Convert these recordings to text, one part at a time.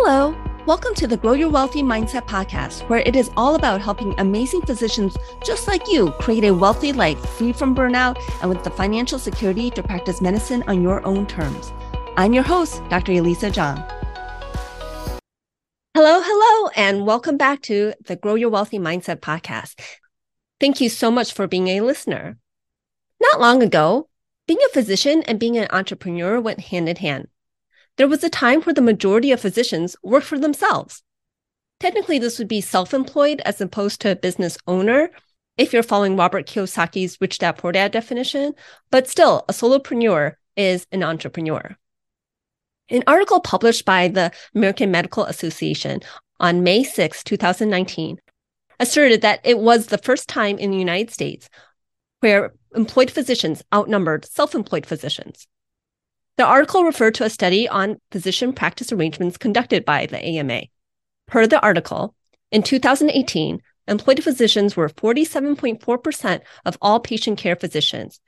Hello. Welcome to the Grow Your Wealthy Mindset podcast, where it is all about helping amazing physicians just like you create a wealthy life free from burnout and with the financial security to practice medicine on your own terms. I'm your host, Dr. Elisa Chiang. Hello, hello, and welcome back to the Grow Your Wealthy Mindset podcast. Thank you so much for being a listener. Not long ago, being a physician and being an entrepreneur went hand in hand. There was a time where the majority of physicians worked for themselves. Technically, this would be self employed as opposed to a business owner if you're following Robert Kiyosaki's Rich Dad Poor Dad definition, but still, a solopreneur is an entrepreneur. An article published by the American Medical Association on May 6, 2019, asserted that it was the first time in the United States where employed physicians outnumbered self employed physicians. The article referred to a study on physician practice arrangements conducted by the AMA. Per the article, in 2018, employed physicians were 47.4% of all patient care physicians,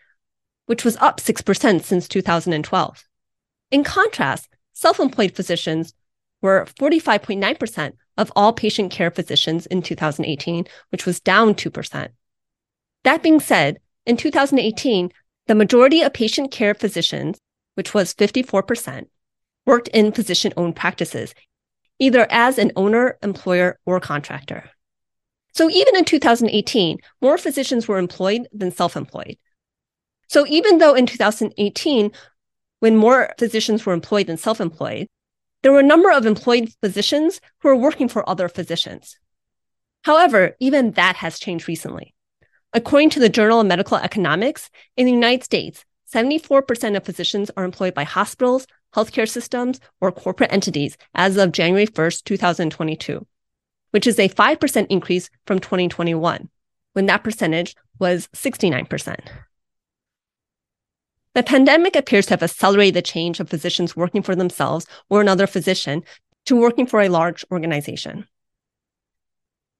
which was up 6% since 2012. In contrast, self employed physicians were 45.9% of all patient care physicians in 2018, which was down 2%. That being said, in 2018, the majority of patient care physicians which was 54%, worked in physician owned practices, either as an owner, employer, or contractor. So even in 2018, more physicians were employed than self employed. So even though in 2018, when more physicians were employed than self employed, there were a number of employed physicians who were working for other physicians. However, even that has changed recently. According to the Journal of Medical Economics, in the United States, 74% of physicians are employed by hospitals, healthcare systems, or corporate entities as of January 1st, 2022, which is a 5% increase from 2021, when that percentage was 69%. The pandemic appears to have accelerated the change of physicians working for themselves or another physician to working for a large organization.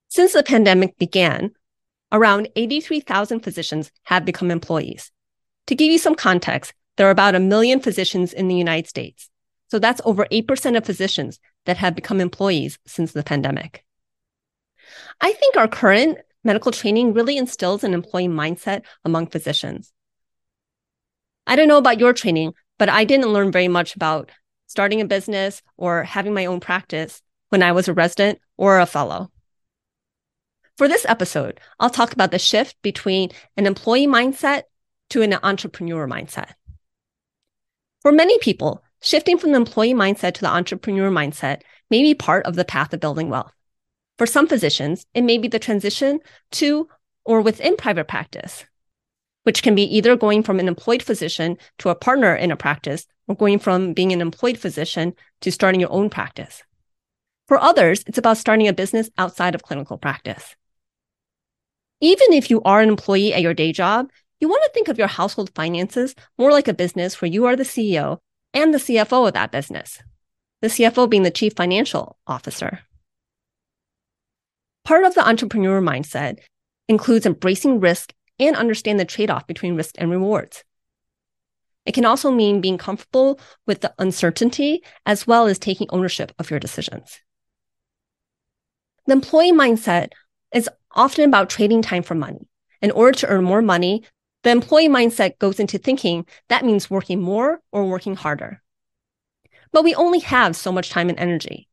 Since the pandemic began, around 83,000 physicians have become employees, to give you some context, there are about a million physicians in the United States. So that's over 8% of physicians that have become employees since the pandemic. I think our current medical training really instills an employee mindset among physicians. I don't know about your training, but I didn't learn very much about starting a business or having my own practice when I was a resident or a fellow. For this episode, I'll talk about the shift between an employee mindset to an entrepreneur mindset. For many people, shifting from the employee mindset to the entrepreneur mindset may be part of the path of building wealth. For some physicians, it may be the transition to or within private practice, which can be either going from an employed physician to a partner in a practice or going from being an employed physician to starting your own practice. For others, it's about starting a business outside of clinical practice. Even if you are an employee at your day job, you want to think of your household finances more like a business where you are the CEO and the CFO of that business, the CFO being the chief financial officer. Part of the entrepreneur mindset includes embracing risk and understand the trade off between risk and rewards. It can also mean being comfortable with the uncertainty as well as taking ownership of your decisions. The employee mindset is often about trading time for money. In order to earn more money, the employee mindset goes into thinking that means working more or working harder. But we only have so much time and energy.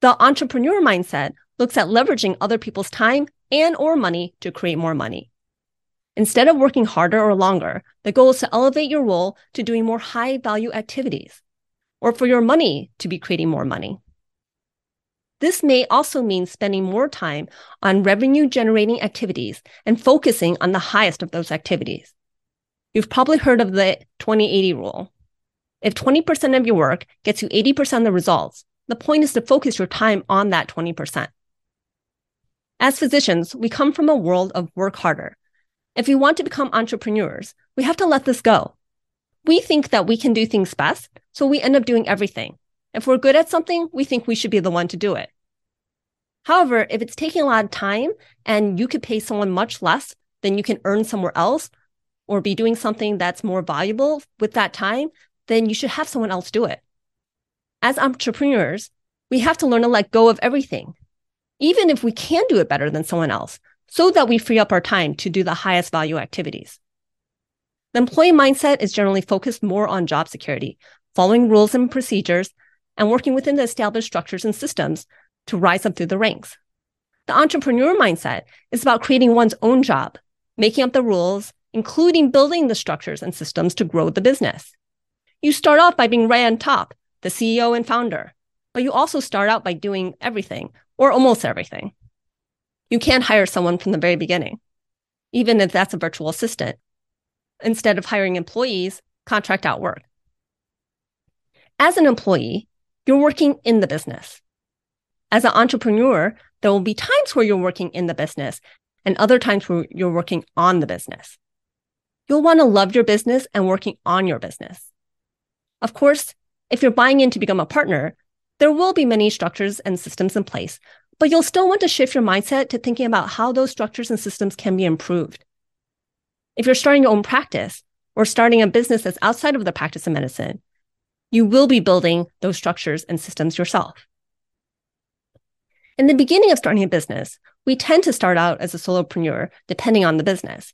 The entrepreneur mindset looks at leveraging other people's time and or money to create more money. Instead of working harder or longer, the goal is to elevate your role to doing more high value activities or for your money to be creating more money. This may also mean spending more time on revenue generating activities and focusing on the highest of those activities. You've probably heard of the 2080 rule. If 20% of your work gets you 80% of the results, the point is to focus your time on that 20%. As physicians, we come from a world of work harder. If we want to become entrepreneurs, we have to let this go. We think that we can do things best, so we end up doing everything. If we're good at something, we think we should be the one to do it. However, if it's taking a lot of time and you could pay someone much less than you can earn somewhere else or be doing something that's more valuable with that time, then you should have someone else do it. As entrepreneurs, We have to learn to let go of everything, even if we can do it better than someone else, so that we free up our time to do the highest value activities. The employee mindset is generally focused more on job security, following rules and procedures, and working within the established structures and systems to rise up through the ranks. The entrepreneur mindset is about creating one's own job, making up the rules, including building the structures and systems to grow the business. You start off by being right on top, the CEO and founder, but you also start out by doing everything or almost everything. You can't hire someone from the very beginning, even if that's a virtual assistant. Instead of hiring employees, contract out work. As an employee, you're working in the business. As an entrepreneur, there will be times where you're working in the business and other times where you're working on the business. You'll want to love your business and working on your business. Of course, if you're buying in to become a partner, there will be many structures and systems in place, but you'll still want to shift your mindset to thinking about how those structures and systems can be improved. If you're starting your own practice or starting a business that's outside of the practice of medicine, you will be building those structures and systems yourself. In the beginning of starting a business, we tend to start out as a solopreneur, depending on the business.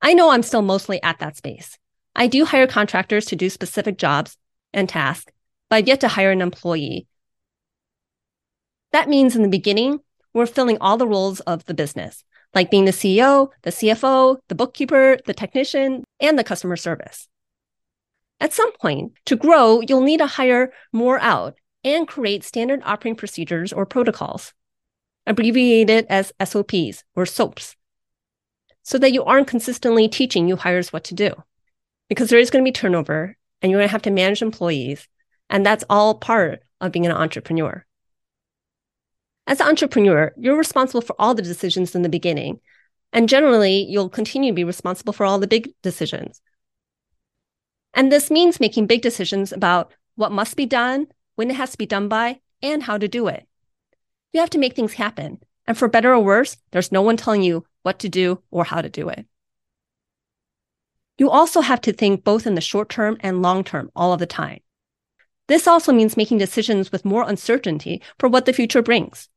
I know I'm still mostly at that space. I do hire contractors to do specific jobs and tasks, but I've yet to hire an employee that means in the beginning, we're filling all the roles of the business, like being the CEO, the CFO, the bookkeeper, the technician, and the customer service. At some point, to grow, you'll need to hire more out and create standard operating procedures or protocols, abbreviated as SOPs or SOAPs, so that you aren't consistently teaching new hires what to do. Because there is going to be turnover and you're going to have to manage employees. And that's all part of being an entrepreneur. As an entrepreneur, you're responsible for all the decisions in the beginning. And generally, you'll continue to be responsible for all the big decisions. And this means making big decisions about what must be done, when it has to be done by, and how to do it. You have to make things happen. And for better or worse, there's no one telling you what to do or how to do it. You also have to think both in the short term and long term all of the time. This also means making decisions with more uncertainty for what the future brings.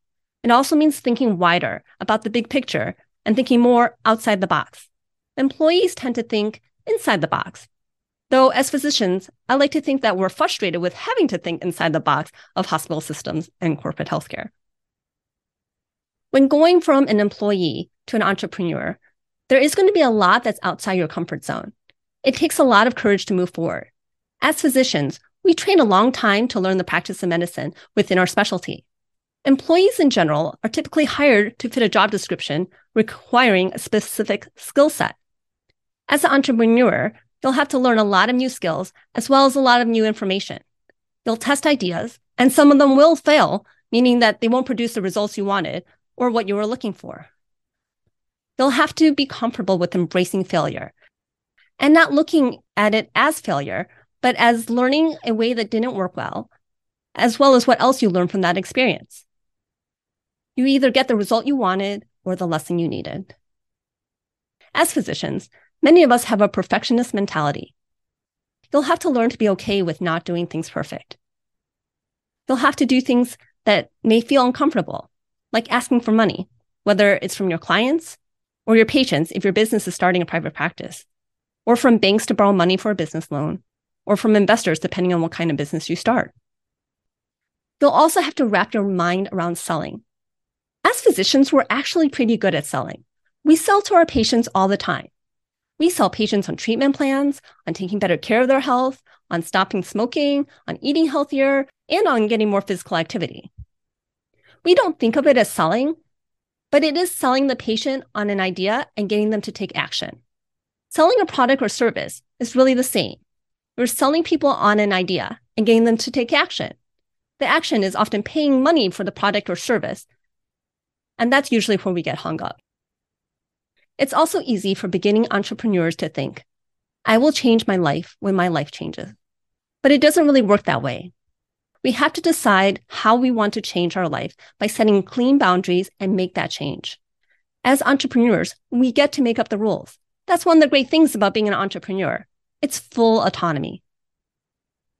It also means thinking wider about the big picture and thinking more outside the box. Employees tend to think inside the box. Though, as physicians, I like to think that we're frustrated with having to think inside the box of hospital systems and corporate healthcare. When going from an employee to an entrepreneur, there is going to be a lot that's outside your comfort zone. It takes a lot of courage to move forward. As physicians, we train a long time to learn the practice of medicine within our specialty. Employees in general are typically hired to fit a job description requiring a specific skill set. As an entrepreneur, you'll have to learn a lot of new skills as well as a lot of new information. You'll test ideas, and some of them will fail, meaning that they won't produce the results you wanted or what you were looking for. You'll have to be comfortable with embracing failure and not looking at it as failure, but as learning a way that didn't work well, as well as what else you learned from that experience. You either get the result you wanted or the lesson you needed. As physicians, many of us have a perfectionist mentality. You'll have to learn to be okay with not doing things perfect. You'll have to do things that may feel uncomfortable, like asking for money, whether it's from your clients or your patients if your business is starting a private practice, or from banks to borrow money for a business loan, or from investors depending on what kind of business you start. You'll also have to wrap your mind around selling as physicians, we're actually pretty good at selling. We sell to our patients all the time. We sell patients on treatment plans, on taking better care of their health, on stopping smoking, on eating healthier, and on getting more physical activity. We don't think of it as selling, but it is selling the patient on an idea and getting them to take action. Selling a product or service is really the same. We're selling people on an idea and getting them to take action. The action is often paying money for the product or service and that's usually where we get hung up. It's also easy for beginning entrepreneurs to think, I will change my life when my life changes. But it doesn't really work that way. We have to decide how we want to change our life by setting clean boundaries and make that change. As entrepreneurs, we get to make up the rules. That's one of the great things about being an entrepreneur. It's full autonomy.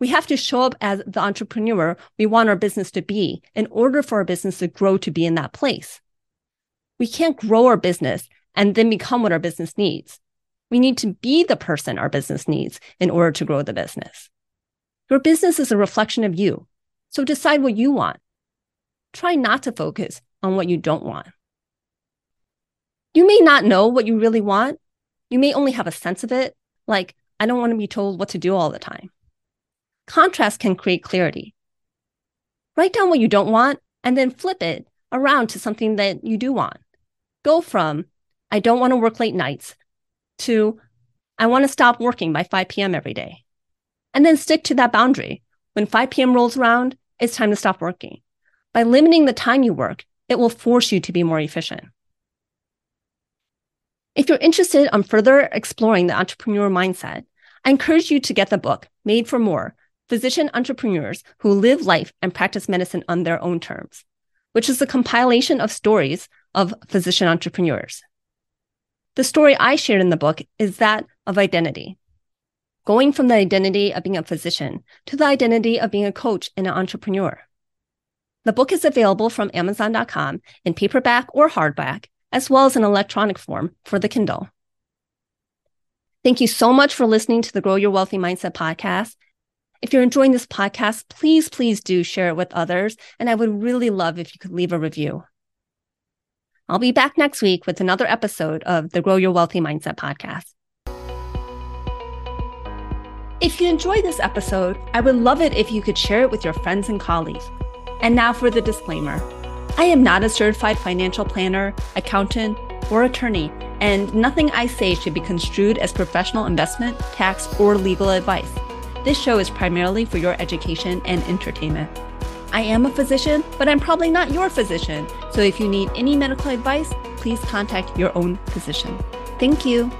We have to show up as the entrepreneur we want our business to be in order for our business to grow to be in that place. We can't grow our business and then become what our business needs. We need to be the person our business needs in order to grow the business. Your business is a reflection of you. So decide what you want. Try not to focus on what you don't want. You may not know what you really want. You may only have a sense of it, like, I don't want to be told what to do all the time. Contrast can create clarity. Write down what you don't want and then flip it around to something that you do want. Go from, I don't want to work late nights to, I want to stop working by 5 p.m. every day. And then stick to that boundary. When 5 p.m. rolls around, it's time to stop working. By limiting the time you work, it will force you to be more efficient. If you're interested on further exploring the entrepreneur mindset, I encourage you to get the book, Made for More Physician Entrepreneurs Who Live Life and Practice Medicine on Their Own Terms, which is a compilation of stories of physician entrepreneurs. The story I shared in the book is that of identity. Going from the identity of being a physician to the identity of being a coach and an entrepreneur. The book is available from Amazon.com in paperback or hardback, as well as in electronic form for the Kindle. Thank you so much for listening to the Grow Your Wealthy Mindset podcast. If you're enjoying this podcast, please, please do share it with others. And I would really love if you could leave a review. I'll be back next week with another episode of the Grow Your Wealthy Mindset podcast. If you enjoyed this episode, I would love it if you could share it with your friends and colleagues. And now for the disclaimer I am not a certified financial planner, accountant, or attorney, and nothing I say should be construed as professional investment, tax, or legal advice. This show is primarily for your education and entertainment. I am a physician, but I'm probably not your physician. So if you need any medical advice, please contact your own physician. Thank you.